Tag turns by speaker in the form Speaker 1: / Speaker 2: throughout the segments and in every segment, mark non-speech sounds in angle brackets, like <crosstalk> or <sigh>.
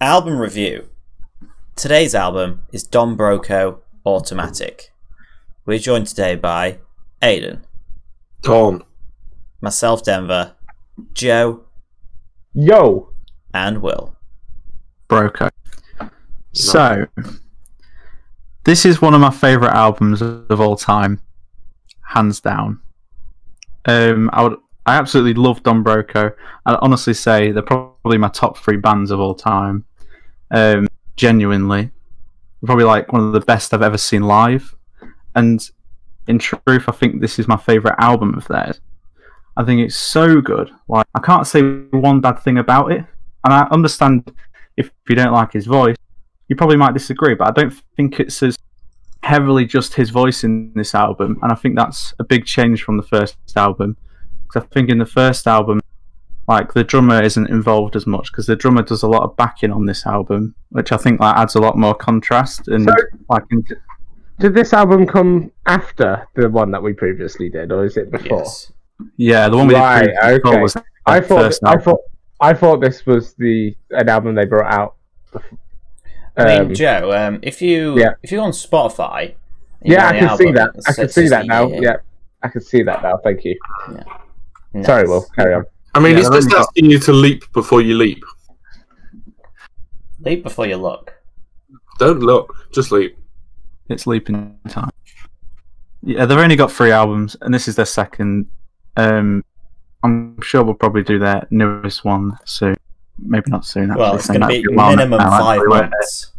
Speaker 1: Album review. Today's album is Don Broco Automatic. We're joined today by Aidan,
Speaker 2: Tom.
Speaker 1: myself, Denver, Joe,
Speaker 3: Yo.
Speaker 1: and Will.
Speaker 4: Broco. So, this is one of my favourite albums of all time, hands down. Um, I would, I absolutely love Don Broco. I honestly say they're probably my top three bands of all time. Um, genuinely, probably like one of the best I've ever seen live. And in truth, I think this is my favourite album of theirs. I think it's so good. Like I can't say one bad thing about it, and I understand if you don't like his voice, you probably might disagree, but I don't think it's as heavily just his voice in this album, and I think that's a big change from the first album. Because I think in the first album, like the drummer isn't involved as much because the drummer does a lot of backing on this album, which I think like adds a lot more contrast and
Speaker 3: So-
Speaker 4: like in-
Speaker 3: Did this album come after the one that we previously did, or is it before?
Speaker 1: Yes.
Speaker 4: yeah, the one we
Speaker 3: Right,
Speaker 4: did previously
Speaker 3: okay.
Speaker 4: was the
Speaker 3: I thought.
Speaker 4: first
Speaker 3: I thought. I thought this was the an album they brought out.
Speaker 1: I mean,
Speaker 3: Um,
Speaker 1: Joe, um, if you
Speaker 3: yeah.
Speaker 1: if you go on Spotify, you
Speaker 3: yeah, I
Speaker 1: on the
Speaker 3: can see that. I can see that now.
Speaker 1: here.
Speaker 3: Yeah, I can see that now. Thank you.
Speaker 1: Nice.
Speaker 3: Sorry, Will. Carry on.
Speaker 2: I mean,
Speaker 4: Yeah,
Speaker 2: is
Speaker 4: they've got-
Speaker 2: asking you to leap before you leap?
Speaker 1: Leap before you look.
Speaker 2: Don't look, just leap.
Speaker 4: It's Leaping Time. Yeah, they've only got three albums, and this is their second. Um, I'm sure we'll probably do their newest one soon. Maybe not soon. Actually,
Speaker 1: Well, it's going to be minimum
Speaker 4: now,
Speaker 1: five
Speaker 4: actually,
Speaker 1: months.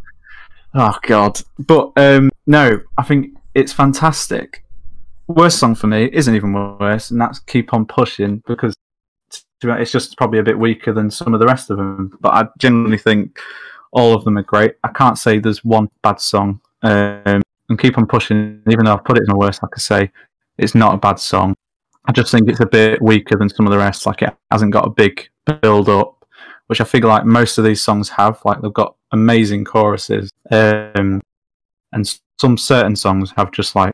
Speaker 4: Oh god! But um, no, I think it's fantastic. Worst song for me isn't even worse, and that's "Keep On Pushing" because it's just probably a bit weaker than some of the rest of them. But I genuinely think all of them are great. I can't say there's one bad song. Um, and "Keep On Pushing," even though I've put it in the worst, like I say, it's not a bad song. I just think it's a bit weaker than some of the rest. Like it hasn't got a big build up, which I feel like most of these songs have. Like they've got amazing choruses, um, and some certain songs have just like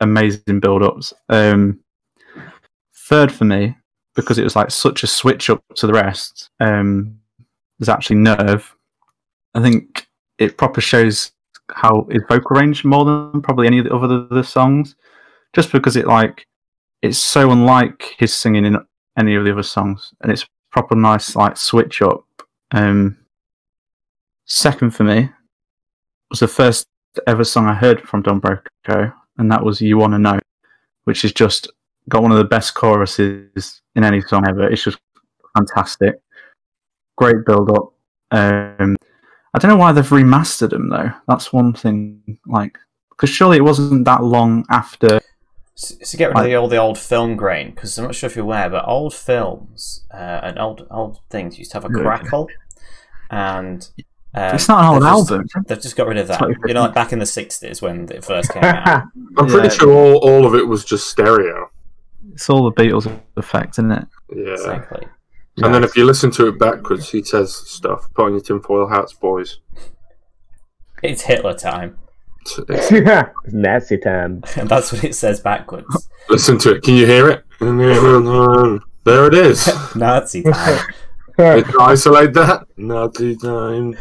Speaker 4: amazing build ups. Um, third for me, because it was like such a switch up to the rest, um, was actually Nerve. I think it proper shows how his vocal range more than probably any of the other the songs, just because it like it's so unlike his singing in any of the other songs, and it's proper nice like switch up. Um, second for me was the first ever song I heard from Don Broco, and that was "You Wanna Know," which is just got one of the best choruses in any song ever. It's just fantastic, great build up. Um, I don't know why they've remastered them though. That's one thing, like because surely it wasn't that long after.
Speaker 1: S- to get rid of the, all the old film grain, because I'm not sure if you're aware, but old films uh, and old old things used to have a crackle, and um,
Speaker 4: it's not an old
Speaker 1: they've just-
Speaker 4: album.
Speaker 1: They've just got rid of that. You know, like back in the '60s when it first came out. <laughs>
Speaker 2: I'm pretty
Speaker 4: Yeah.
Speaker 2: sure all, all of it was just stereo.
Speaker 4: It's all the Beatles effect, isn't it?
Speaker 2: Yeah.
Speaker 1: exactly.
Speaker 2: And then if you listen to it backwards, he says stuff. Put on your tinfoil hats, boys.
Speaker 1: It's Hitler time,
Speaker 2: It's- <laughs>
Speaker 3: yeah, it's Nazi time.
Speaker 1: and <laughs> that's what it says backwards.
Speaker 2: Listen to it. Can you hear it? There it is. <laughs>
Speaker 1: Nazi time.
Speaker 2: Did you isolate that? Nazi time.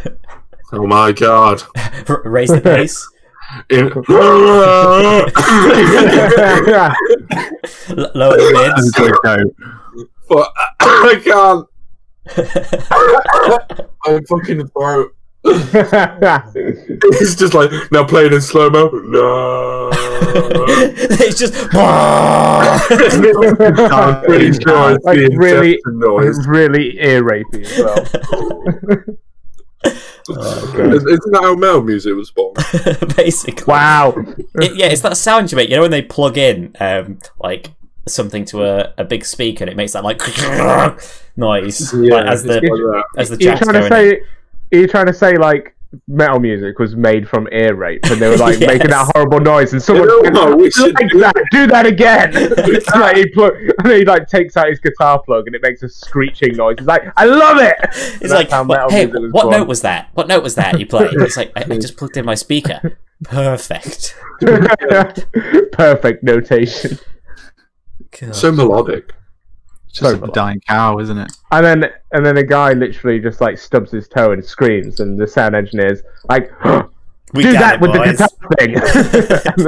Speaker 2: Oh my god.
Speaker 1: R- raise the bass.
Speaker 2: In-
Speaker 1: L- <laughs> lower the
Speaker 4: Good go.
Speaker 2: but <laughs> I can't. <laughs> My fucking throat. It's just like now play it in slow mo. No.
Speaker 1: mids. it's just.
Speaker 2: I'm pretty sure it's
Speaker 3: Like,
Speaker 2: the
Speaker 3: really-
Speaker 2: Inception noise.
Speaker 3: really ear rapey as well.
Speaker 2: Isn't that how Mel music was born? <laughs>
Speaker 1: Basically.
Speaker 3: Wow.
Speaker 1: It- yeah, it's that sound you make. You know when they plug in um, like something to a, a big speaker and it makes that like <laughs> noise like, as the
Speaker 2: like
Speaker 1: as the.
Speaker 3: Are you trying to
Speaker 1: going in.
Speaker 3: say? Are you trying to say like metal music was made from ear rape and they were like
Speaker 1: Yes. <laughs>
Speaker 3: making that horrible noise and someone
Speaker 2: You
Speaker 3: went,
Speaker 2: know what? We should
Speaker 3: like
Speaker 2: do
Speaker 3: that, do that again. <laughs> <laughs> It's like he plug, and he like takes out his guitar plug and it makes a screeching noise. It's like I love it.
Speaker 1: It's like,
Speaker 3: how
Speaker 1: what- hey, what
Speaker 3: born.
Speaker 1: note was that? What note was that you played? It's like I, I just plugged in my speaker. Perfect.
Speaker 3: Perfect notation.
Speaker 1: God.
Speaker 2: So melodic.
Speaker 4: It's just
Speaker 3: So-
Speaker 4: a dying cow, isn't it?
Speaker 3: And then and then a guy literally just like stubs his toe and screams, and the sound engineer's like, <gasps>
Speaker 1: We
Speaker 3: "Do that
Speaker 1: it,
Speaker 3: with
Speaker 1: boys.
Speaker 3: the guitar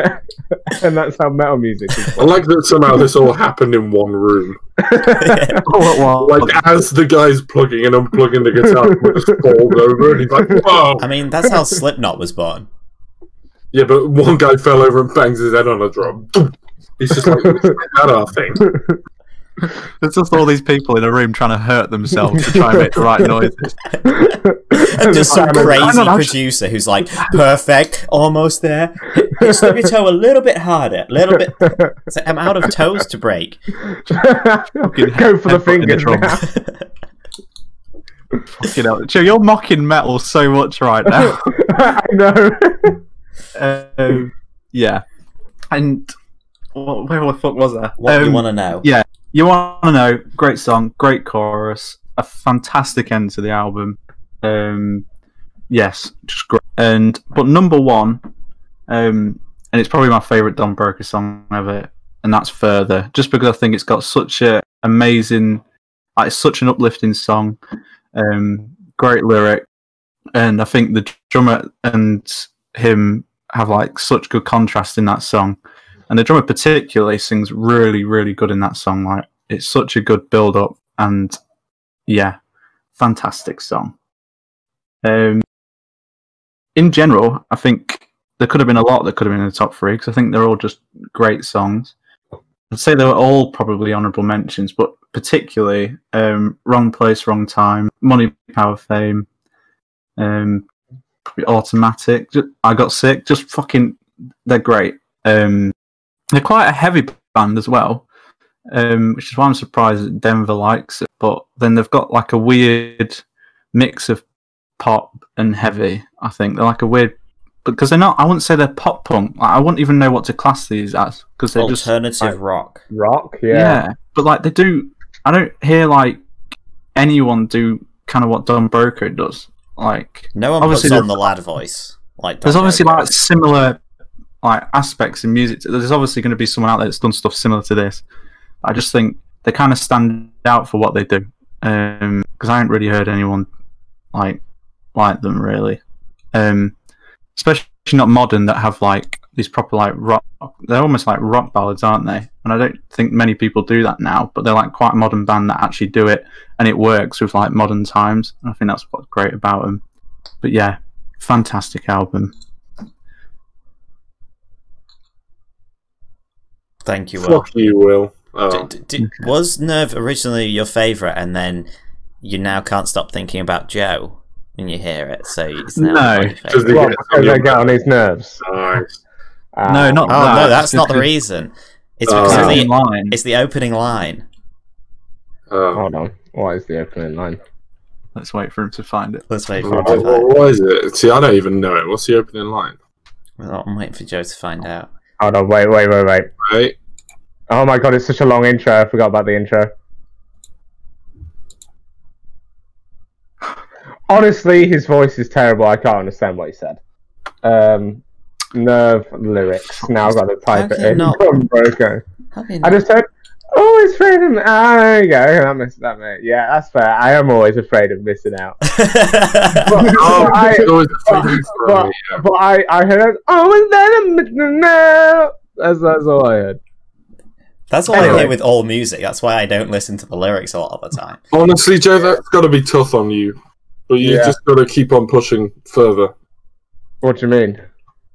Speaker 3: thing." <laughs> and that's how metal music is.
Speaker 2: I like that somehow this all happened in one room.
Speaker 4: All at once.
Speaker 2: Like as the guy's plugging and unplugging the guitar, it just falls over, and he's like, "Whoa!"
Speaker 1: I mean, that's how Slipknot was born.
Speaker 2: Yeah, but one guy fell over and bangs his head on a drum. He's just like, "Is that our thing?" <laughs>
Speaker 4: There's just all these people in a room trying to hurt themselves to try and make the right <laughs> noises.
Speaker 1: And just some
Speaker 3: Simon-
Speaker 4: I
Speaker 1: crazy
Speaker 4: don't
Speaker 1: producer who's like, <laughs> perfect, almost there. Hit, hit your toe a little bit harder, a little bit. <laughs> It's like, I'm out of toes to break.
Speaker 3: Go for the
Speaker 4: headbutt in the
Speaker 3: fingers
Speaker 4: drum.
Speaker 3: now.
Speaker 4: You know, Joe, you're mocking metal so much right now.
Speaker 3: I know.
Speaker 4: um, yeah, and what, where the fuck was I?
Speaker 1: What do you
Speaker 4: Um,
Speaker 1: want to know?
Speaker 4: yeah. You want to know? Great song, great chorus, a fantastic end to the album. Um, yes, just great. And but number one, um, and it's probably my favorite Don Broco song ever, and that's Further. Just because I think it's got such a amazing, it's such an uplifting song, um, great lyric, and I think the drummer and him have like such good contrast in that song and the drummer particularly sings really really good in that song like it's such a good build up and yeah fantastic song. Um in general i think there could have been a lot that could have been in the top three because i think they're all just great songs. I'd say they were all probably honorable mentions but particularly um wrong place wrong time money power fame um automatic i got sick just fucking they're great. Um they're quite a heavy band as well, um, which is why I'm surprised Denver likes it. But then they've got like a weird mix of pop and heavy. I think they're like a weird because they're not. I wouldn't say they're pop punk. Like, I wouldn't even know what to class these as because they're just
Speaker 1: Alternative
Speaker 3: like-
Speaker 1: rock.
Speaker 3: Rock,
Speaker 4: yeah.
Speaker 3: yeah.
Speaker 4: But like they do. I don't hear like anyone do kind of what Don Broco does. Like
Speaker 1: No one
Speaker 4: Obviously
Speaker 1: puts on
Speaker 4: the-
Speaker 1: the lad voice. Like
Speaker 4: there's
Speaker 1: Don
Speaker 4: obviously
Speaker 1: Brogan.
Speaker 4: like similar like aspects in music. There's obviously going to be someone out there that's done stuff similar to this. I just think they kind of stand out for what they do because I haven't really heard anyone like like them really, um, especially not modern that have like these proper like rock. They're almost like rock ballads, aren't they? And I don't think many people do that now. But they're like quite a modern band that actually do it, and it works with like modern times. And I think that's what's great about them. But yeah, fantastic album.
Speaker 1: Thank you, Will.
Speaker 2: Fuck you, Will. Oh.
Speaker 1: D- d- d- was Nerve originally your favourite, and then you now can't stop thinking about Joe when you hear it? So it's now
Speaker 4: No,
Speaker 1: not your
Speaker 2: Does
Speaker 1: favourite.
Speaker 2: the-
Speaker 3: What,
Speaker 2: gets
Speaker 3: because
Speaker 2: on
Speaker 3: they get on his nerves.
Speaker 2: Nice.
Speaker 3: Ah.
Speaker 4: No, not
Speaker 1: Oh
Speaker 4: that.
Speaker 1: no, that's
Speaker 4: It's
Speaker 1: not the reason. It's
Speaker 2: Oh.
Speaker 1: because of the
Speaker 4: line.
Speaker 1: it's the opening line.
Speaker 2: Oh.
Speaker 3: Hold on. What is the opening line?
Speaker 4: Let's wait for him to find it.
Speaker 1: Let's wait for him to
Speaker 2: what,
Speaker 1: find.
Speaker 2: what is it? See, I don't even know it. What's the opening line?
Speaker 1: Well, I'm waiting for Joe to find out.
Speaker 3: Hold on, wait, wait, wait, wait.
Speaker 2: Right?
Speaker 3: Oh my god, it's such a long intro. I forgot about the intro. Honestly, his voice is terrible. I can't understand what he said. Um, nerve lyrics. Now I've got to type it in.
Speaker 1: not- <laughs>
Speaker 3: I'm broken.
Speaker 1: How can you
Speaker 3: I just heard, always afraid of. Ah, there you go. That missed that, mate. Yeah, that's fair. I am always afraid of missing out. <laughs> But, <laughs>
Speaker 2: Oh,
Speaker 3: I,
Speaker 2: it's always the
Speaker 3: but,
Speaker 2: fucking
Speaker 3: but,
Speaker 2: yeah.
Speaker 3: but I, I heard, always there. That's that's all I heard.
Speaker 1: That's all I hear with all music. That's why I don't listen to the lyrics a lot of the time.
Speaker 2: Honestly, Joe, that's got to be tough on you. But you
Speaker 3: Yeah.
Speaker 2: just got to keep on pushing further.
Speaker 3: What do you mean?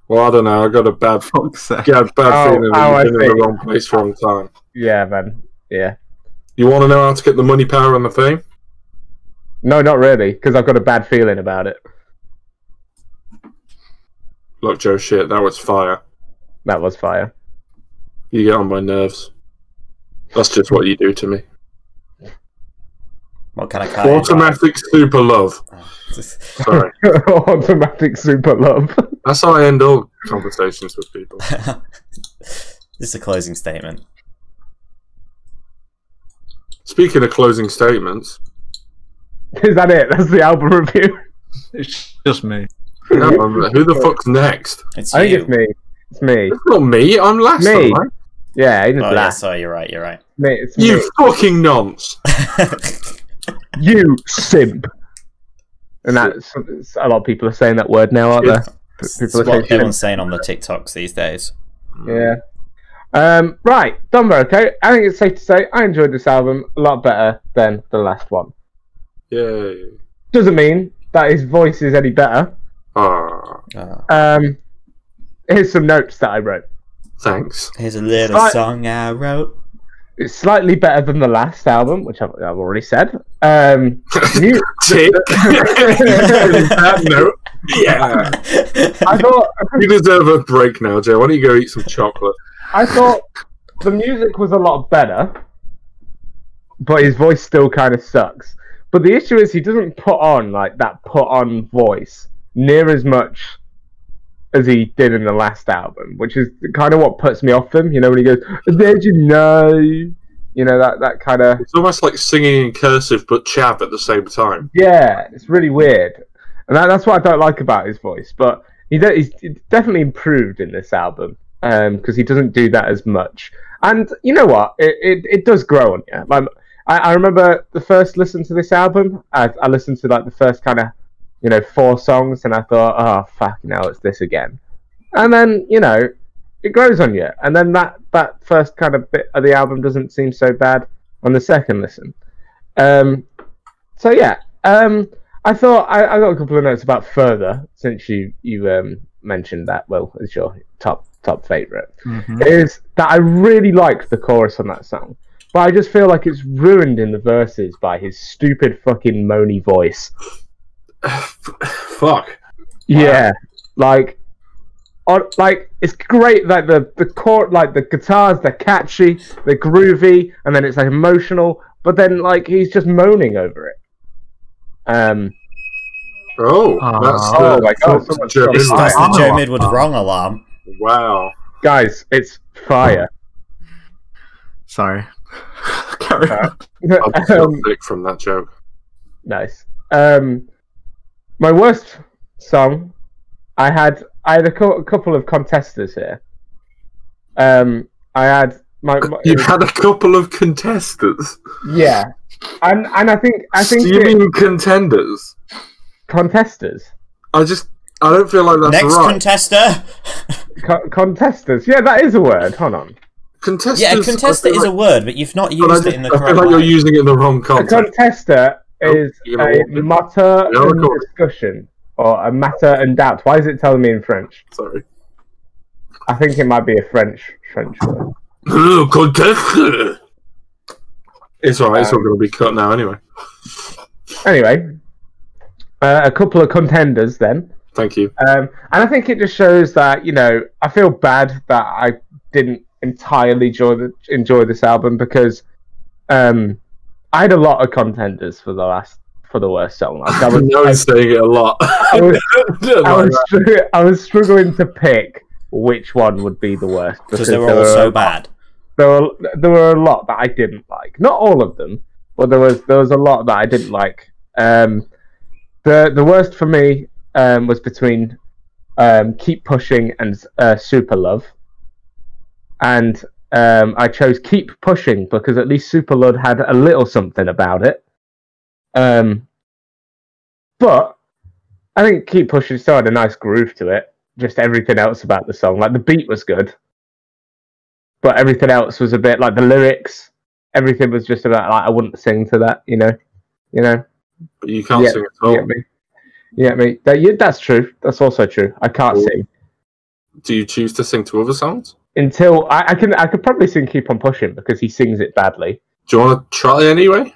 Speaker 2: Well, I don't know. I got a bad,
Speaker 4: Fuck's sake.
Speaker 2: yeah, bad
Speaker 3: Oh,
Speaker 2: feeling
Speaker 3: oh, I
Speaker 2: that you've been in the wrong place, wrong time.
Speaker 3: Yeah, man. Yeah.
Speaker 2: You want to know how to get the money, power, and the fame?
Speaker 3: No, not really, because I've got a bad feeling about it.
Speaker 2: Look, Joe, shit, that was fire.
Speaker 3: That was fire.
Speaker 2: You get on my nerves. That's just what you do to me.
Speaker 1: What kind of car?
Speaker 2: Automatic super love. <laughs>
Speaker 1: Oh,
Speaker 2: Sorry. <laughs>
Speaker 3: Automatic super love.
Speaker 2: That's how I end all conversations with people. <laughs>
Speaker 1: this is a closing statement.
Speaker 2: Speaking of closing statements,
Speaker 3: Is that it? That's the album review.
Speaker 4: It's just me.
Speaker 2: no, I'm- who the fuck's next?
Speaker 1: It's
Speaker 3: I think
Speaker 1: you.
Speaker 3: it's me. It's me.
Speaker 2: It's not me. I'm last.
Speaker 3: Me.
Speaker 2: aren't
Speaker 3: Yeah, he didn't
Speaker 1: Oh, yeah, sorry, you're right, you're right.
Speaker 3: Mate, it's
Speaker 2: You
Speaker 3: me.
Speaker 2: fucking nonce. <laughs>
Speaker 3: you simp. And that's a lot of people are saying that word now, aren't there?
Speaker 1: It's
Speaker 3: People are
Speaker 1: what
Speaker 3: saying simp.
Speaker 1: everyone's saying on the TikToks these days.
Speaker 3: Yeah. Um, right, Dumbo, okay. I think it's safe to say I enjoyed this album a lot better than the last one.
Speaker 2: Yay.
Speaker 3: Doesn't mean that his voice is any better.
Speaker 2: Ah,
Speaker 1: Oh,
Speaker 3: Um, here's some notes that I wrote.
Speaker 2: thanks.
Speaker 1: here's a little
Speaker 3: Right.
Speaker 1: song I wrote.
Speaker 3: It's slightly better than the last album, which I've, I've already said. Um, <laughs> new,
Speaker 2: Tick. <laughs> that note. Yeah. <laughs>
Speaker 3: I thought
Speaker 2: You deserve a break now, Joe. Why don't you go eat some chocolate?
Speaker 3: I thought the music was a lot better, but his voice still kind of sucks. But the issue is he doesn't put on like that put on voice near as much as he did in the last album, which is kind of what puts me off him. You know when he goes, "Did you know?" You know that that kind of
Speaker 2: It's almost like singing in cursive but chav at the same time.
Speaker 3: yeah, it's really weird, and that, that's what I don't like about his voice. But he de- he's definitely improved in this album because he doesn't do that as much. And you know what? It it, it does grow on you. Like, I, I remember the first listen to this album. I, I listened to like the first kind of you know four songs, and I thought, oh fuck, now it's this again. And then you know it grows on you, and then that that first kind of bit of the album doesn't seem so bad on the second listen. Um, so yeah, um, I thought I, I got a couple of notes about further since you you um, mentioned that. Well, it's your top top favorite
Speaker 4: Mhm.
Speaker 3: is that I really like the chorus on that song, but I just feel like it's ruined in the verses by his stupid fucking moany voice. <sighs>
Speaker 2: Fuck.
Speaker 3: Yeah, like. On, like it's great that the the chord like the guitars they're catchy they're groovy and then it's like emotional but then like he's just moaning over it um
Speaker 2: Oh,
Speaker 4: Oh.
Speaker 2: that's
Speaker 3: Oh
Speaker 2: the
Speaker 3: my God,
Speaker 2: that's
Speaker 3: someone's
Speaker 1: It's, the
Speaker 4: Oh.
Speaker 1: Joe Midwood wrong alarm.
Speaker 2: Wow.
Speaker 3: guys it's fire
Speaker 4: Sorry. <laughs> Carry on.
Speaker 2: I feel
Speaker 3: um,
Speaker 2: sick from that joke.
Speaker 3: Nice. Um, my worst song, I had I had a, cou- a couple of contesters here. Um, I had my, my <laughs>
Speaker 2: You had a couple of contestants.
Speaker 3: yeah, and and I think I think
Speaker 2: Do you
Speaker 3: it-
Speaker 2: mean contenders?
Speaker 3: contesters,
Speaker 2: I just I don't feel like that's
Speaker 1: Next
Speaker 2: right.
Speaker 1: contester. <laughs>
Speaker 3: Co- contesters. Yeah, that is a word. Hold on.
Speaker 2: contesters.
Speaker 1: Yeah, a
Speaker 2: I
Speaker 1: contester
Speaker 2: feel
Speaker 1: is a word, but you've not
Speaker 2: but I,
Speaker 1: used it in the
Speaker 2: I feel
Speaker 1: correct
Speaker 2: like you're using it in the wrong
Speaker 3: A
Speaker 2: context.
Speaker 3: contester
Speaker 2: Oh,
Speaker 3: is
Speaker 2: you're
Speaker 3: a
Speaker 2: walk me?
Speaker 3: matter
Speaker 2: Yeah,
Speaker 3: and
Speaker 2: course.
Speaker 3: discussion or a matter and doubt. Why is it telling me in French?
Speaker 2: Sorry.
Speaker 3: I think it might be a French French word.
Speaker 2: Oh, contester. It's alright. It's all going to be cut now anyway.
Speaker 3: Anyway, uh, a couple of contenders then.
Speaker 2: Thank you.
Speaker 3: Um, and I think it just shows that you know I feel bad that I didn't entirely enjoy the, enjoy this album because um, I had a lot of contenders for the last for the worst song. Like I <laughs>
Speaker 2: I
Speaker 3: was,
Speaker 2: know he's saying it a lot. <laughs>
Speaker 3: I was, <laughs> I was, str- I was struggling to pick which one would be the worst
Speaker 1: Because they were all so bad.
Speaker 3: There were there were a lot that I didn't like. Not all of them, but there was there was a lot that I didn't like. Um, the the worst for me um, was between um, Keep Pushing and uh, Super Love, and um, I chose Keep Pushing because at least Super Love had a little something about it. Um, but I think Keep Pushing still had a nice groove to it. Just everything else about the song, like the beat was good, but everything else was a bit like the lyrics. Everything was just about like I wouldn't sing to that, you know, you know.
Speaker 2: But you can't
Speaker 3: Yeah,
Speaker 2: sing at all.
Speaker 3: Get me? You? That, yeah, that's true. That's also true. I can't
Speaker 2: Cool.
Speaker 3: sing
Speaker 2: Do you choose to sing to other songs?
Speaker 3: until I, I can. I could probably sing "Keep on Pushing" because he sings it badly.
Speaker 2: Do you want to try anyway?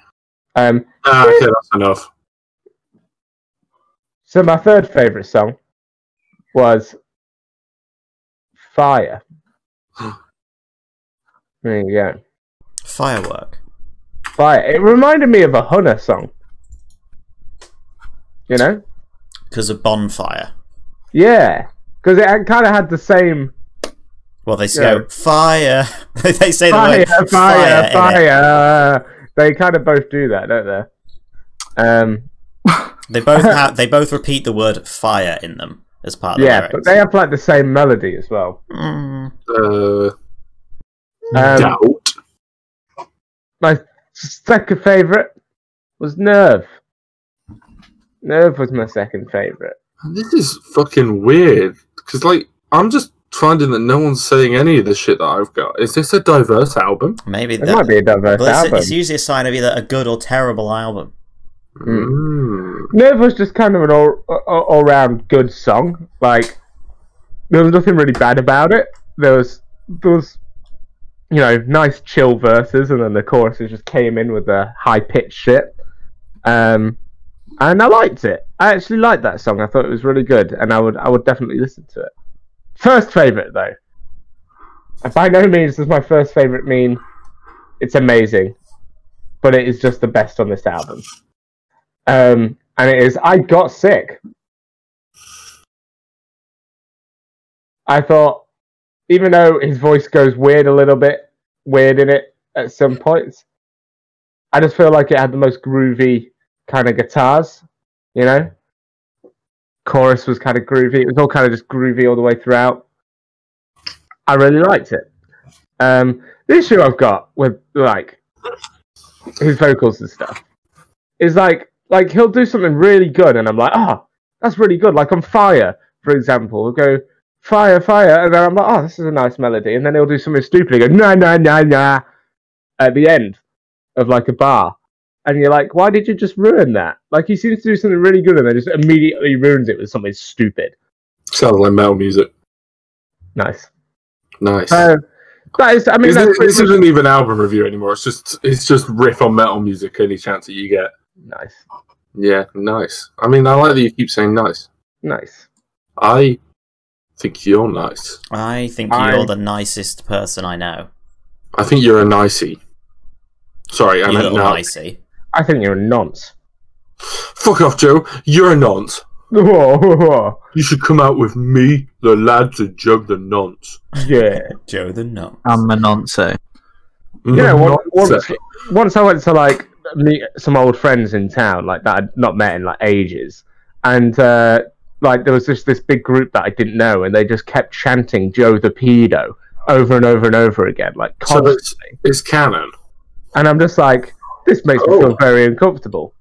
Speaker 3: Um,
Speaker 2: Ah, okay, that's enough.
Speaker 3: so my third favorite song was "Fire." <gasps> there you go.
Speaker 1: Firework.
Speaker 3: Fire. It reminded me of a Hunter song. You know?
Speaker 1: Because of bonfire.
Speaker 3: Yeah, because it kind of had the same
Speaker 1: Well, they say
Speaker 3: Yeah.
Speaker 1: go, <laughs> fire. <laughs> they say the word
Speaker 3: fire,
Speaker 1: fire.
Speaker 3: fire. They kind of both do that, don't they? Um,
Speaker 1: They both <laughs> have. They both repeat the word fire in them as part of
Speaker 3: yeah,
Speaker 1: the
Speaker 3: but they have like the same melody as well.
Speaker 1: Mm,
Speaker 2: Uh,
Speaker 3: Um,
Speaker 2: Doubt.
Speaker 3: my second favorite was Nerve. Nerve was my second favorite.
Speaker 2: This is fucking weird. Because, like, I'm just finding that no one's saying any of the shit that I've got. Is this a diverse album?
Speaker 1: Maybe
Speaker 3: It might be a diverse
Speaker 1: well, it's,
Speaker 3: album.
Speaker 1: it's usually a sign of either a good or terrible album.
Speaker 2: Mm.
Speaker 3: Nerve was just kind of an all, all, all round good song. Like there was nothing really bad about it. There was there was you know nice chill verses, and then the choruses just came in with the high pitched shit. Um, and I liked it. I actually liked that song. I thought it was really good, and I would I would definitely listen to it. First favorite though. By no means does my first favorite mean it's amazing, but it is just the best on this album. Um, and it is I Got Sick. I thought, even though his voice goes weird a little bit, weird in it at some points, I just feel like it had the most groovy kind of guitars, you know? Chorus was kind of groovy. It was all kind of just groovy all the way throughout. I really liked it. Um, the issue I've got with like his vocals and stuff is like like he'll do something really good and I'm like, oh, that's really good. Like on Fire, for example, he'll go fire, fire, and then I'm like, oh, this is a nice melody, and then he'll do something stupid, and go nah, nah, nah, nah, at the end of like a bar, and you're like, why did you just ruin that? Like he seems to do something really good, and then just immediately ruins it with something stupid.
Speaker 2: Sounds like metal music.
Speaker 3: Nice.
Speaker 2: Nice.
Speaker 3: So that is, I mean,
Speaker 2: Is
Speaker 3: that's
Speaker 2: it- this
Speaker 3: much-
Speaker 2: isn't even album review anymore. It's just it's just riff on metal music any chance that you get.
Speaker 3: nice,
Speaker 2: Yeah, nice. I mean, I like that you keep saying nice.
Speaker 3: nice.
Speaker 2: I think you're nice.
Speaker 1: I think
Speaker 3: I-
Speaker 1: you're the nicest person I know.
Speaker 2: I think you're a nicey. Sorry, I
Speaker 1: You
Speaker 2: meant
Speaker 1: little
Speaker 2: no.
Speaker 1: nicey.
Speaker 3: I think you're a nonce.
Speaker 2: Fuck off, Joe. You're a nonce.
Speaker 3: Whoa, whoa, whoa.
Speaker 2: You should come out with me, the lads, and Jug the nonce.
Speaker 3: Yeah.
Speaker 1: Joe the nonce.
Speaker 4: I'm a nonce.
Speaker 3: You know, once, once, once I went to like meet some old friends in town, like that I'd not met in like ages, and uh, like there was just this big group that I didn't know, and they just kept chanting "Joe the pedo" over and over and over again, like
Speaker 2: So it's,
Speaker 3: constantly.
Speaker 2: it's canon.
Speaker 3: and I'm just like, this makes me
Speaker 2: Oh.
Speaker 3: feel very uncomfortable.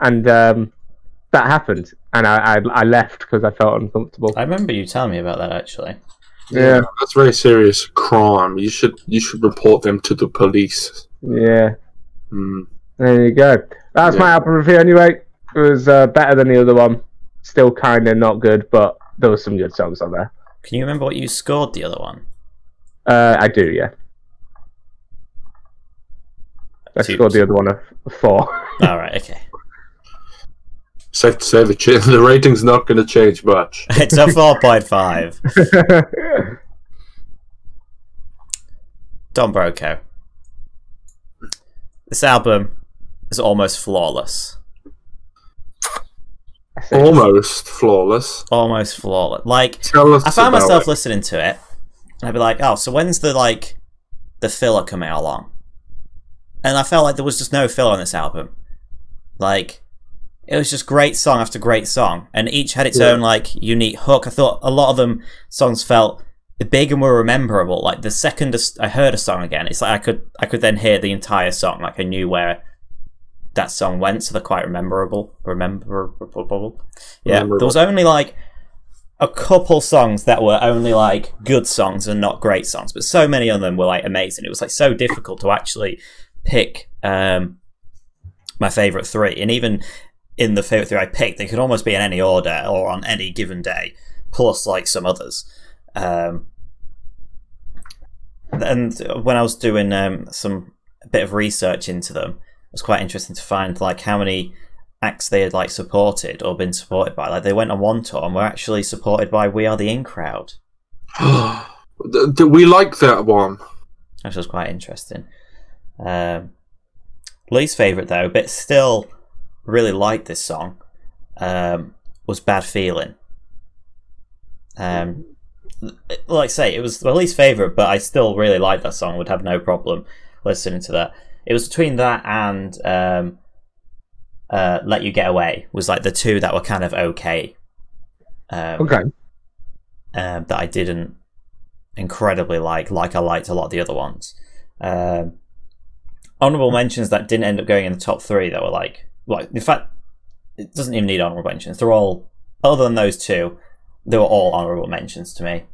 Speaker 3: And um, that happened, and I I, I left because I felt uncomfortable.
Speaker 1: I remember you telling me about that actually.
Speaker 3: Yeah,
Speaker 2: That's very serious crime. You should you should report them to the police.
Speaker 3: yeah.
Speaker 2: Hmm.
Speaker 3: There you go. That's my
Speaker 2: Yeah.
Speaker 3: album review anyway. It was uh, better than the other one. Still kind of not good, but there were some good songs on there.
Speaker 1: Can you remember what you scored the other one?
Speaker 3: Uh, I do, yeah. I
Speaker 1: Two.
Speaker 3: scored the other one a, a four.
Speaker 1: All right, okay.
Speaker 2: Safe to say the ch- <laughs> the rating's not going to change much. <laughs>
Speaker 1: It's a four point five. <laughs> Don Broco. This album is almost flawless.
Speaker 2: Almost flawless.
Speaker 1: Almost flawless. Like
Speaker 2: Tell us
Speaker 1: I found myself
Speaker 2: it.
Speaker 1: listening to it, and I'd be like, "Oh, so when's the like the filler coming along?" And I felt like there was just no filler on this album. Like it was just great song after great song, and each had its
Speaker 2: Yeah.
Speaker 1: own like unique hook. I thought a lot of them songs felt big and were memorable. Like the second I heard a song again, it's like I could I could then hear the entire song. Like I knew where that song went, so they're quite memorable. Rememberable. Yeah,
Speaker 2: Memorable.
Speaker 1: there was only like a couple songs that were only like good songs and not great songs, but so many of them were like amazing. It was like so difficult to actually pick um, my favorite three, and even in the favorite three I picked, they could almost be in any order or on any given day, plus like some others. Um, and when I was doing um, some bit of research into them, it was quite interesting to find like how many acts they had like supported or been supported by. Like they went on one tour and were actually supported by We Are the In Crowd, <gasps>
Speaker 2: we like that one.
Speaker 1: That was quite interesting. Um, least favorite though, but still really liked this song, um, was Bad Feeling. Um, like I say, it was my least favorite, but I still really liked that song. Would have no problem listening to that. It was between that and um, uh, "Let You Get Away" was like the two that were kind of okay. Um,
Speaker 3: okay.
Speaker 1: um, that I didn't incredibly like, like I liked a lot of the other ones. Um, honorable mentions that didn't end up going in the top three that were like, like in fact, it doesn't even need honorable mentions. They're all other than those two, they were all honorable mentions to me.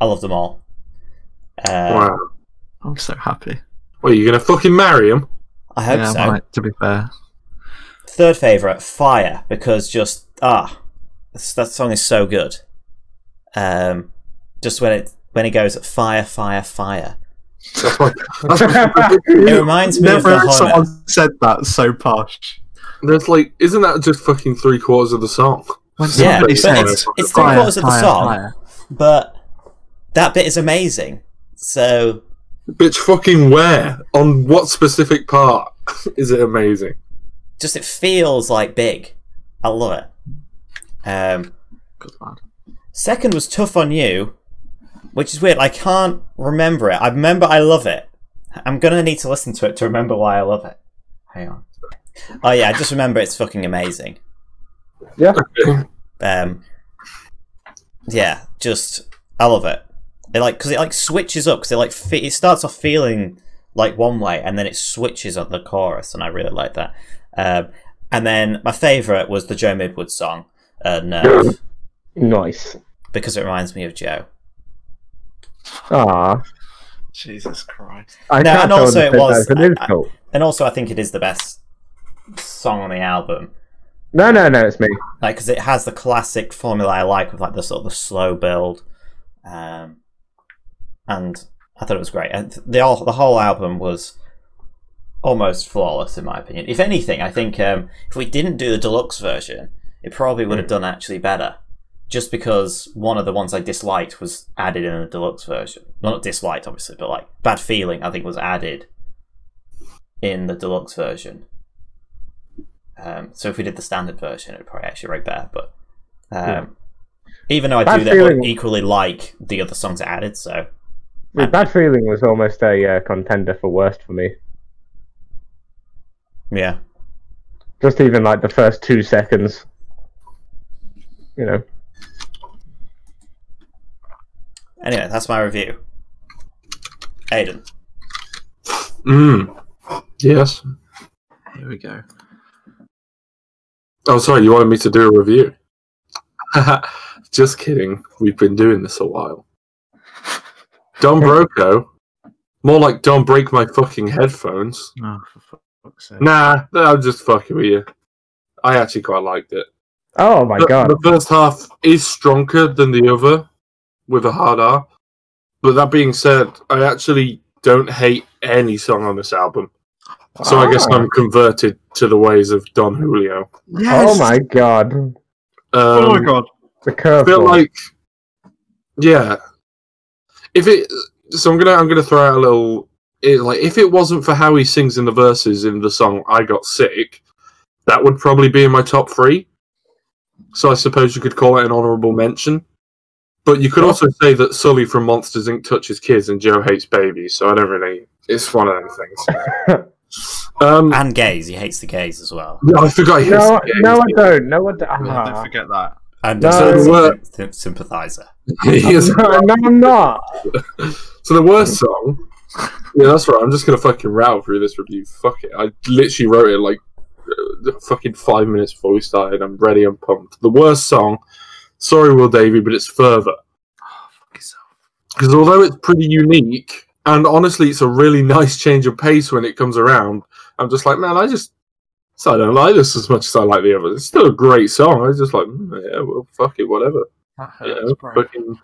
Speaker 1: I love them all. Uh,
Speaker 2: wow.
Speaker 4: I'm so happy.
Speaker 2: Well, you gonna fucking marry him?
Speaker 1: I hope
Speaker 4: yeah,
Speaker 1: so.
Speaker 4: I might, to be fair.
Speaker 1: Third favorite, Fire, because just ah, that song is so good. Um, just when it when it goes fire, fire, fire,
Speaker 2: That's like, that's like-
Speaker 1: it reminds me of
Speaker 4: Never
Speaker 1: the
Speaker 4: heard
Speaker 1: Homer.
Speaker 4: someone said that so posh.
Speaker 2: There's like, isn't that just fucking three quarters of the song?
Speaker 4: When
Speaker 1: Yeah, but
Speaker 4: says,
Speaker 1: it's, it's three
Speaker 4: "Fire,
Speaker 1: quarters of the song,
Speaker 4: fire."
Speaker 1: but that bit is amazing. So
Speaker 2: Bitch, fucking where? On what specific part <laughs> is it amazing?
Speaker 1: just it feels like big. I love it. Um,
Speaker 4: Good lad.
Speaker 1: second was tough on you, which is weird. I can't remember it. I remember I love it. I'm gonna need to listen to it to remember why I love it. Hang on. Oh yeah, I just remember it's fucking amazing.
Speaker 3: Yeah.
Speaker 1: Um, yeah, just I love it. It like because it like switches up because it like fe- it starts off feeling like one way and then it switches on the chorus and I really like that. Um, and then my favorite was the Joe Midwood song, uh, "Nerve,"
Speaker 3: Nice.
Speaker 1: because it reminds me of Joe.
Speaker 3: Ah.
Speaker 4: Jesus Christ.
Speaker 3: I
Speaker 1: No, and also it was- I- And also, I think it is the best song on the album.
Speaker 3: No, no, no, it's me.
Speaker 1: like because it has the classic formula I like with like the sort of the slow build, um, and I thought it was great. And the all the whole album was almost flawless in my opinion. If anything, I think um, if we didn't do the deluxe version, it probably would have done actually better. Just because one of the ones I disliked was added in the deluxe version. Well, not disliked, obviously, but like bad feeling. I think was added in the deluxe version. Um, so if we did the standard version, it'd probably actually rate better. But um, even though I
Speaker 3: Bad
Speaker 1: do that equally like the other songs it added, so
Speaker 3: The Bad Feeling was almost a uh, contender for worst for me.
Speaker 1: yeah.
Speaker 3: Just even like the first two seconds. You know.
Speaker 1: Anyway, that's my review. Aiden,
Speaker 2: Mm. Yes.
Speaker 4: Here we go.
Speaker 2: Oh, sorry, you wanted me to do a review? <laughs> Just kidding. We've been doing this a while. Don Broco. More like don't break my fucking headphones.
Speaker 4: Oh, for fuck's sake.
Speaker 2: Nah, I'm just fucking with you. I actually quite liked it.
Speaker 3: Oh my
Speaker 2: the,
Speaker 3: god.
Speaker 2: the first half is stronger than the other with a hard R. But that being said, I actually don't hate any song on this album. So I guess
Speaker 3: Ah.
Speaker 2: I'm converted to the ways of Don Julio.
Speaker 4: Yes!
Speaker 3: Oh my god.
Speaker 2: Um,
Speaker 4: Oh my god.
Speaker 3: The
Speaker 2: I feel like, yeah. If it, so I'm gonna I'm gonna throw out a little. It, like if it wasn't for how he sings in the verses in the song "I Got Sick," that would probably be in my top three. So I suppose you could call it an honourable mention. But you could also say that Sully from Monsters Inc. touches kids and Joe hates babies. So I don't really. It's one of them things. <laughs> um,
Speaker 1: and gays. He hates the gays as well.
Speaker 2: yeah, I forgot. he hates
Speaker 3: no,
Speaker 2: gays.
Speaker 3: no, I don't. No, I don't.
Speaker 4: Yeah,
Speaker 3: Ah.
Speaker 4: don't forget that.
Speaker 1: And
Speaker 3: No.
Speaker 1: a
Speaker 2: So,
Speaker 1: sym- sympathizer. <laughs>
Speaker 2: He is-
Speaker 3: no, no, I'm not. <laughs>
Speaker 2: So the worst song. Yeah, that's right. I'm just gonna fucking rattle through this review. Fuck it. I literally wrote it like uh, fucking five minutes before we started. I'm ready. I'm pumped. The worst song. Sorry, Will Davey, but it's further
Speaker 4: Oh,
Speaker 2: because although it's pretty unique and honestly, it's a really <laughs> nice change of pace when it comes around. I'm just like, man, I just. So I don't like this as much as I like the others. It's still a great song. I was just like, mm, yeah, well, fuck it, whatever.
Speaker 4: That
Speaker 2: You
Speaker 4: hurts,
Speaker 2: know,
Speaker 4: bro.
Speaker 2: fucking,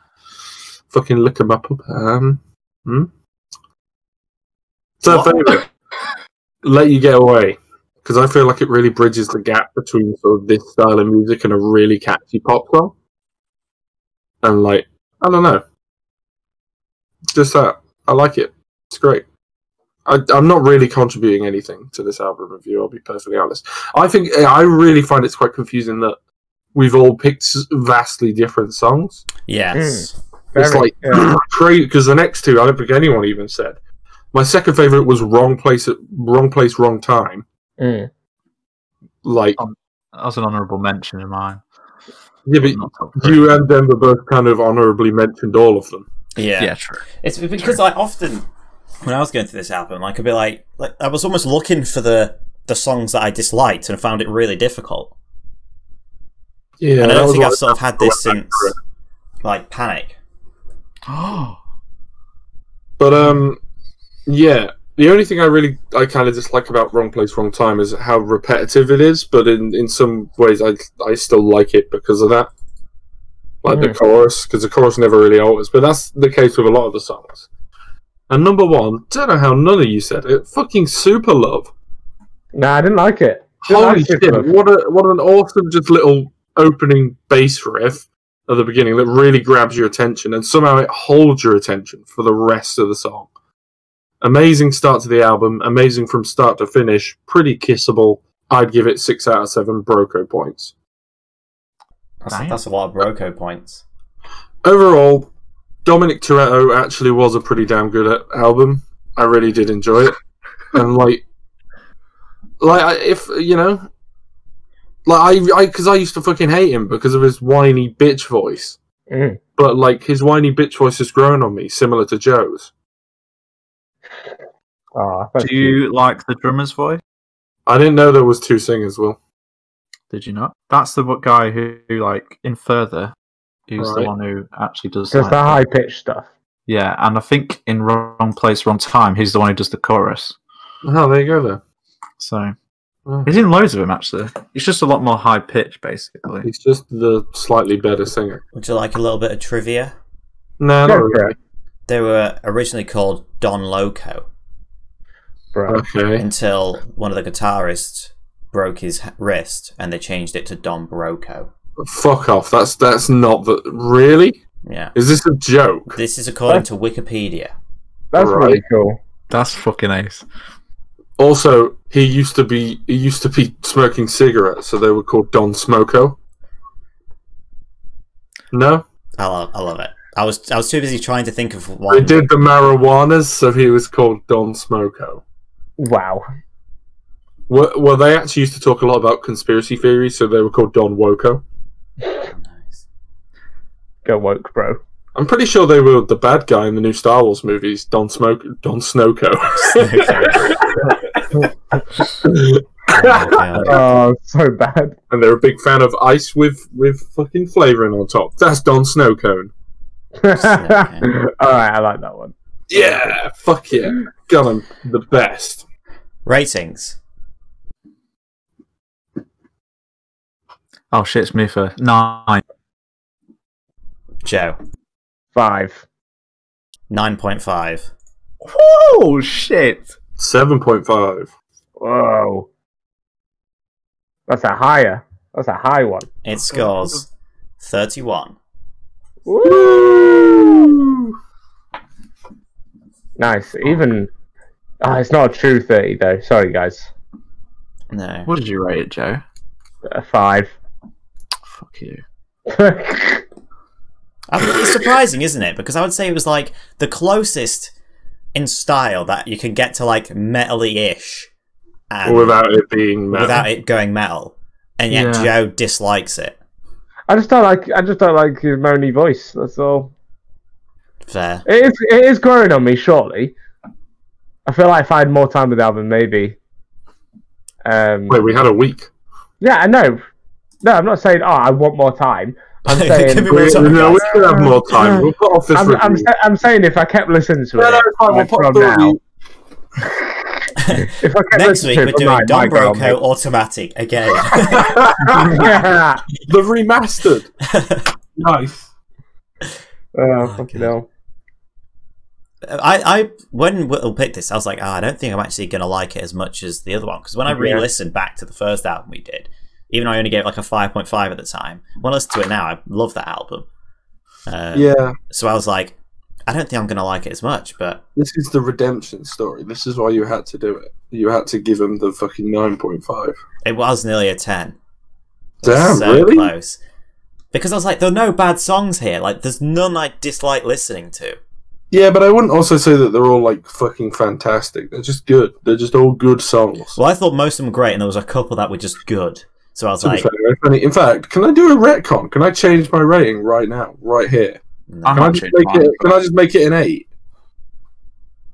Speaker 2: fucking lick 'em up. Um, hmm? So, favorite, let you get away because I feel like it really bridges the gap between sort of this style of music and a really catchy pop song. And like, I don't know, just that I like it. It's great. I, I'm not really contributing anything to this album review. I'll be perfectly honest. I think eh, I really find it's quite confusing that we've all picked vastly different songs.
Speaker 1: Yes. Hmm.
Speaker 2: It's
Speaker 3: Very,
Speaker 2: like
Speaker 3: yeah. <clears throat>
Speaker 2: crazy because the next two I don't think anyone even said. My second favorite was wrong place at wrong place, wrong time.
Speaker 3: Mm.
Speaker 2: Like um,
Speaker 4: That was an honourable mention of mine.
Speaker 2: Yeah, but
Speaker 4: Not
Speaker 2: you and them were both kind of honorably mentioned all of them.
Speaker 1: Yeah.
Speaker 4: Yeah, true.
Speaker 1: It's because I often, when I was going through this album, I could be like, like I was almost looking for the the songs that I disliked and found it really difficult.
Speaker 2: Yeah,
Speaker 1: and I don't think I've sort of had this since like Panic.
Speaker 4: Oh, <gasps>
Speaker 2: But um, yeah. The only thing I really I kind of dislike about Wrong Place Wrong Time is how repetitive it is. But in in some ways, I I still like it because of that. Like the
Speaker 3: Mhm.
Speaker 2: chorus, because the chorus never really alters. But that's the case with a lot of the songs. And number one, don't know how none of you said it. Fucking Super Love.
Speaker 3: No, I didn't like it. Didn't
Speaker 2: Holy
Speaker 3: like
Speaker 2: shit! What a what an awesome just little opening bass riff at the beginning that really grabs your attention, and somehow it holds your attention for the rest of the song. Amazing start to the album, amazing from start to finish, pretty kissable. I'd give it six out of seven Broco points.
Speaker 1: That's,
Speaker 4: Damn.
Speaker 1: that's a lot of Broco points.
Speaker 2: Overall, Dominic Toretto actually was a pretty damn good album. I really did enjoy it, <laughs> and like, like if you know, like I, I, because I used to fucking hate him because of his whiny bitch voice.
Speaker 3: Mm.
Speaker 2: But like his whiny bitch voice has grown on me, similar to Joe's.
Speaker 3: Oh,
Speaker 4: do you like the drummer's voice?
Speaker 2: I didn't know there was two singers. Will
Speaker 4: Did you not? That's the guy who, who like in further, who's
Speaker 2: Right.
Speaker 4: the one who actually does.
Speaker 3: Just
Speaker 4: like,
Speaker 3: the high pitched stuff.
Speaker 4: Yeah, and I think in wrong place, wrong time, he's the one who does the chorus.
Speaker 2: oh, there you go. Then
Speaker 4: So
Speaker 2: Oh.
Speaker 4: he's in loads of them actually. He's just a lot more high pitch, basically.
Speaker 2: he's just the slightly better singer.
Speaker 1: Would you like a little bit of trivia?
Speaker 2: No,
Speaker 3: Go
Speaker 2: not really.
Speaker 1: They were originally called Don Loco
Speaker 3: bro.
Speaker 2: Okay.
Speaker 1: until one of the guitarists broke his wrist and they changed it to Don Broco.
Speaker 2: Fuck off. That's that's not the really.
Speaker 1: Yeah.
Speaker 2: Is this a joke?
Speaker 1: This is according to Wikipedia.
Speaker 3: That's
Speaker 2: Right.
Speaker 3: really cool.
Speaker 4: That's fucking ace.
Speaker 2: Also, he used to be he used to be smoking cigarettes, so they were called Don Smoko. No,
Speaker 1: I love, I love it. I was I was too busy trying to think of
Speaker 2: why.
Speaker 1: they
Speaker 2: did the marijuanas, so he was called Don Smoko.
Speaker 3: Wow.
Speaker 2: Well, well, they actually used to talk a lot about conspiracy theories, so they were called Don Woko.
Speaker 1: Nice.
Speaker 3: Go woke, bro.
Speaker 2: I'm pretty sure they were the bad guy in the new Star Wars movies, Don Smoke, Don Snoko. <laughs>
Speaker 3: Oh, so bad.
Speaker 2: and they're a big fan of ice with with fucking flavoring on top. That's Don Snowcone. <laughs>
Speaker 3: All right, I like that one.
Speaker 2: Yeah, fuck yeah, got him the best.
Speaker 1: Ratings.
Speaker 4: Oh shit, it's me for nine.
Speaker 1: Joe.
Speaker 3: Five.
Speaker 1: Nine point five.
Speaker 4: Oh shit!
Speaker 2: Seven point five.
Speaker 3: Whoa. That's a higher. That's a high one.
Speaker 1: It scores thirty one.
Speaker 3: Woo! Nice. Even. Oh, it's not a true 30, though. Sorry, guys.
Speaker 1: No.
Speaker 4: What did you rate it, Joe?
Speaker 3: A five.
Speaker 4: Fuck you. <laughs>
Speaker 1: I mean, it's surprising, isn't it? Because I would say it was like the closest in style that you can get to like metally ish, and
Speaker 2: Without it being metal.
Speaker 1: without it going metal, and yet
Speaker 4: Yeah.
Speaker 1: Joe dislikes it.
Speaker 3: I just don't like. I just don't like his moany voice. That's all.
Speaker 1: Fair.
Speaker 3: It is. It is growing on me. Shortly. I feel like if I had more time with the album, maybe. Um.
Speaker 2: Wait, we had a week.
Speaker 3: Yeah, I know. No, I'm not saying. Oh, I want more time. I'm <laughs>
Speaker 1: Give
Speaker 3: saying.
Speaker 1: me more
Speaker 2: We,
Speaker 1: time,
Speaker 2: no, we
Speaker 1: guys.
Speaker 2: could have more time. We'll put off this
Speaker 3: I'm, I'm, sa- I'm saying if I kept listening to it
Speaker 2: No, no, fine. We'll put
Speaker 3: from now, <laughs> if I kept
Speaker 1: Next week
Speaker 3: to
Speaker 1: we're doing
Speaker 3: now,
Speaker 1: Don
Speaker 3: it might grow on
Speaker 1: Broco Automatic again.
Speaker 3: me. <laughs>
Speaker 2: The remastered. nice.
Speaker 3: oh, fucking hell.
Speaker 1: I, I when Will picked this, I was like, oh, I don't think I'm actually gonna like it as much as the other one because when I re-listened back to the first album we did, even though I only gave like a five point five at the time, when I listen to it now, I love that album. Um,
Speaker 2: Yeah,
Speaker 1: So I was like, I don't think I'm gonna like it as much, but
Speaker 2: this is the redemption story. This is why you had to do it. You had to give him the fucking nine point five.
Speaker 1: it was nearly a ten.
Speaker 2: Damn,
Speaker 1: so
Speaker 2: really?
Speaker 1: close. Because I was like, there are no bad songs here. Like, there's none I dislike listening to.
Speaker 2: Yeah, but I wouldn't also say that they're all like fucking fantastic. They're just good. They're just all good songs.
Speaker 1: Well, I thought most of them were great, and there was a couple that were just good. So I was
Speaker 2: To
Speaker 1: like,
Speaker 2: fair, in fact, can I do a retcon? Can I change my rating right now, right here? Can I just make
Speaker 4: mine.
Speaker 2: it? Can I just make it an eight?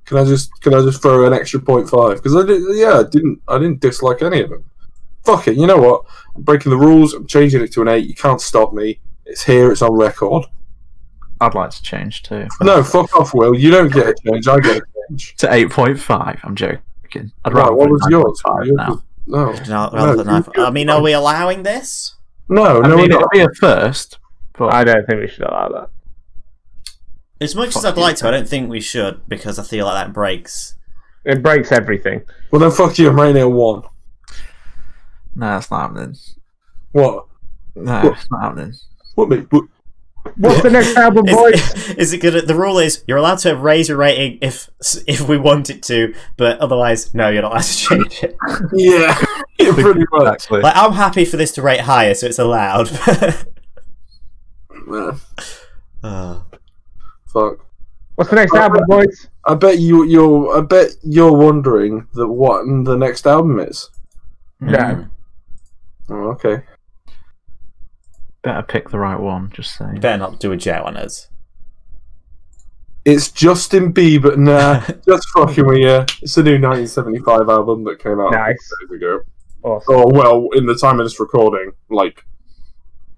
Speaker 2: Can I just can I just throw an extra point five? Because I did, yeah, I didn't I didn't dislike any of them. Fuck it, you know what? I'm breaking the rules. I'm changing it to an eight. You can't stop me. It's here. It's on record.
Speaker 4: I'd like to change too.
Speaker 2: No, fuck off, Will. You don't get a change. I get a change.
Speaker 4: To 8.5. I'm joking. I'd
Speaker 2: Right,
Speaker 4: rather
Speaker 2: what was yours?
Speaker 4: 9.5
Speaker 2: Yours
Speaker 4: now.
Speaker 2: was- oh.
Speaker 1: no,
Speaker 2: No,
Speaker 1: No, than
Speaker 2: you
Speaker 1: I mean, are we allowing this?
Speaker 2: no,
Speaker 4: I
Speaker 2: no.
Speaker 4: mean,
Speaker 2: we're not.
Speaker 4: it'll
Speaker 2: not.
Speaker 4: be a first, but
Speaker 3: I don't think we should allow that.
Speaker 1: As much as I'd
Speaker 4: you.
Speaker 1: like to, I don't think we should because I feel like that breaks.
Speaker 3: It breaks everything.
Speaker 2: Well, then fuck you. I'm rating it a one.
Speaker 4: no, that's not happening.
Speaker 2: What?
Speaker 4: No,
Speaker 2: What?
Speaker 4: it's not happening.
Speaker 2: What? Mate? What?
Speaker 3: What's the next album, <laughs> boys?
Speaker 1: Is, <laughs> is it good? The rule is you're allowed to raise your rating if if we want it to, but otherwise, no, you're not allowed to change it. <laughs>
Speaker 2: Yeah, yeah, pretty much.
Speaker 4: Exactly.
Speaker 1: Like, I'm happy for this to rate higher, so it's allowed.
Speaker 2: Yeah,
Speaker 1: Uh,
Speaker 2: fuck.
Speaker 3: What's the next album, boys?
Speaker 2: I bet you you're I bet you're wondering that what the next album is.
Speaker 3: Yeah.
Speaker 1: mm.
Speaker 2: Oh, okay.
Speaker 4: Better pick the right one, just
Speaker 1: You
Speaker 4: saying.
Speaker 1: better not do a Joe on us.
Speaker 2: It's Justin Bieber. Nah, <laughs> just fucking with you. It's a new 1975 album that came out
Speaker 3: Nice.
Speaker 2: days ago.
Speaker 3: Awesome.
Speaker 2: Oh well, in the time of this recording, like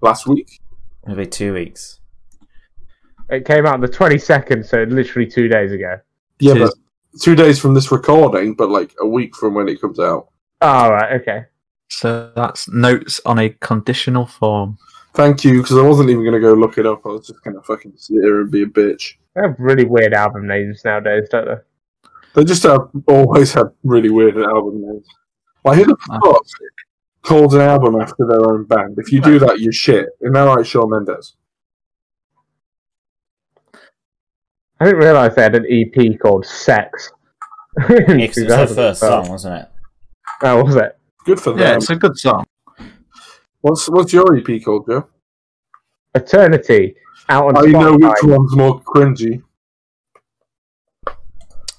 Speaker 2: last week.
Speaker 1: Maybe two weeks.
Speaker 3: It came out the 22nd, so literally two days ago.
Speaker 2: Yeah,
Speaker 4: Cheers.
Speaker 2: but two days from this recording, but like a week from when it comes out.
Speaker 3: Oh, right, okay.
Speaker 4: So that's notes on a conditional form.
Speaker 2: Thank you, because I wasn't even gonna go look it up. I was just gonna fucking sit here and be a bitch.
Speaker 3: They have really weird album names nowadays, don't they?
Speaker 2: They just have always had really weird album names. Like who the fuck calls an album after their own band? If you do that, you're shit. Isn't that right, Shawn Mendes?
Speaker 3: I didn't realise they had an EP called Sex. In <laughs>
Speaker 1: Yeah, 'cause it was her first song, wasn't it?
Speaker 3: Oh, was it?
Speaker 2: Good for them.
Speaker 4: Yeah, it's a good song.
Speaker 2: What's what's your EP called, Joe?
Speaker 3: Eternity. Out on oh,
Speaker 2: I know which one's more cringy.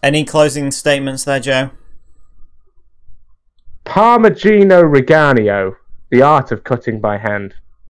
Speaker 1: Any closing statements there, Joe?
Speaker 3: Parmigiano Reggiano. The art of cutting by hand.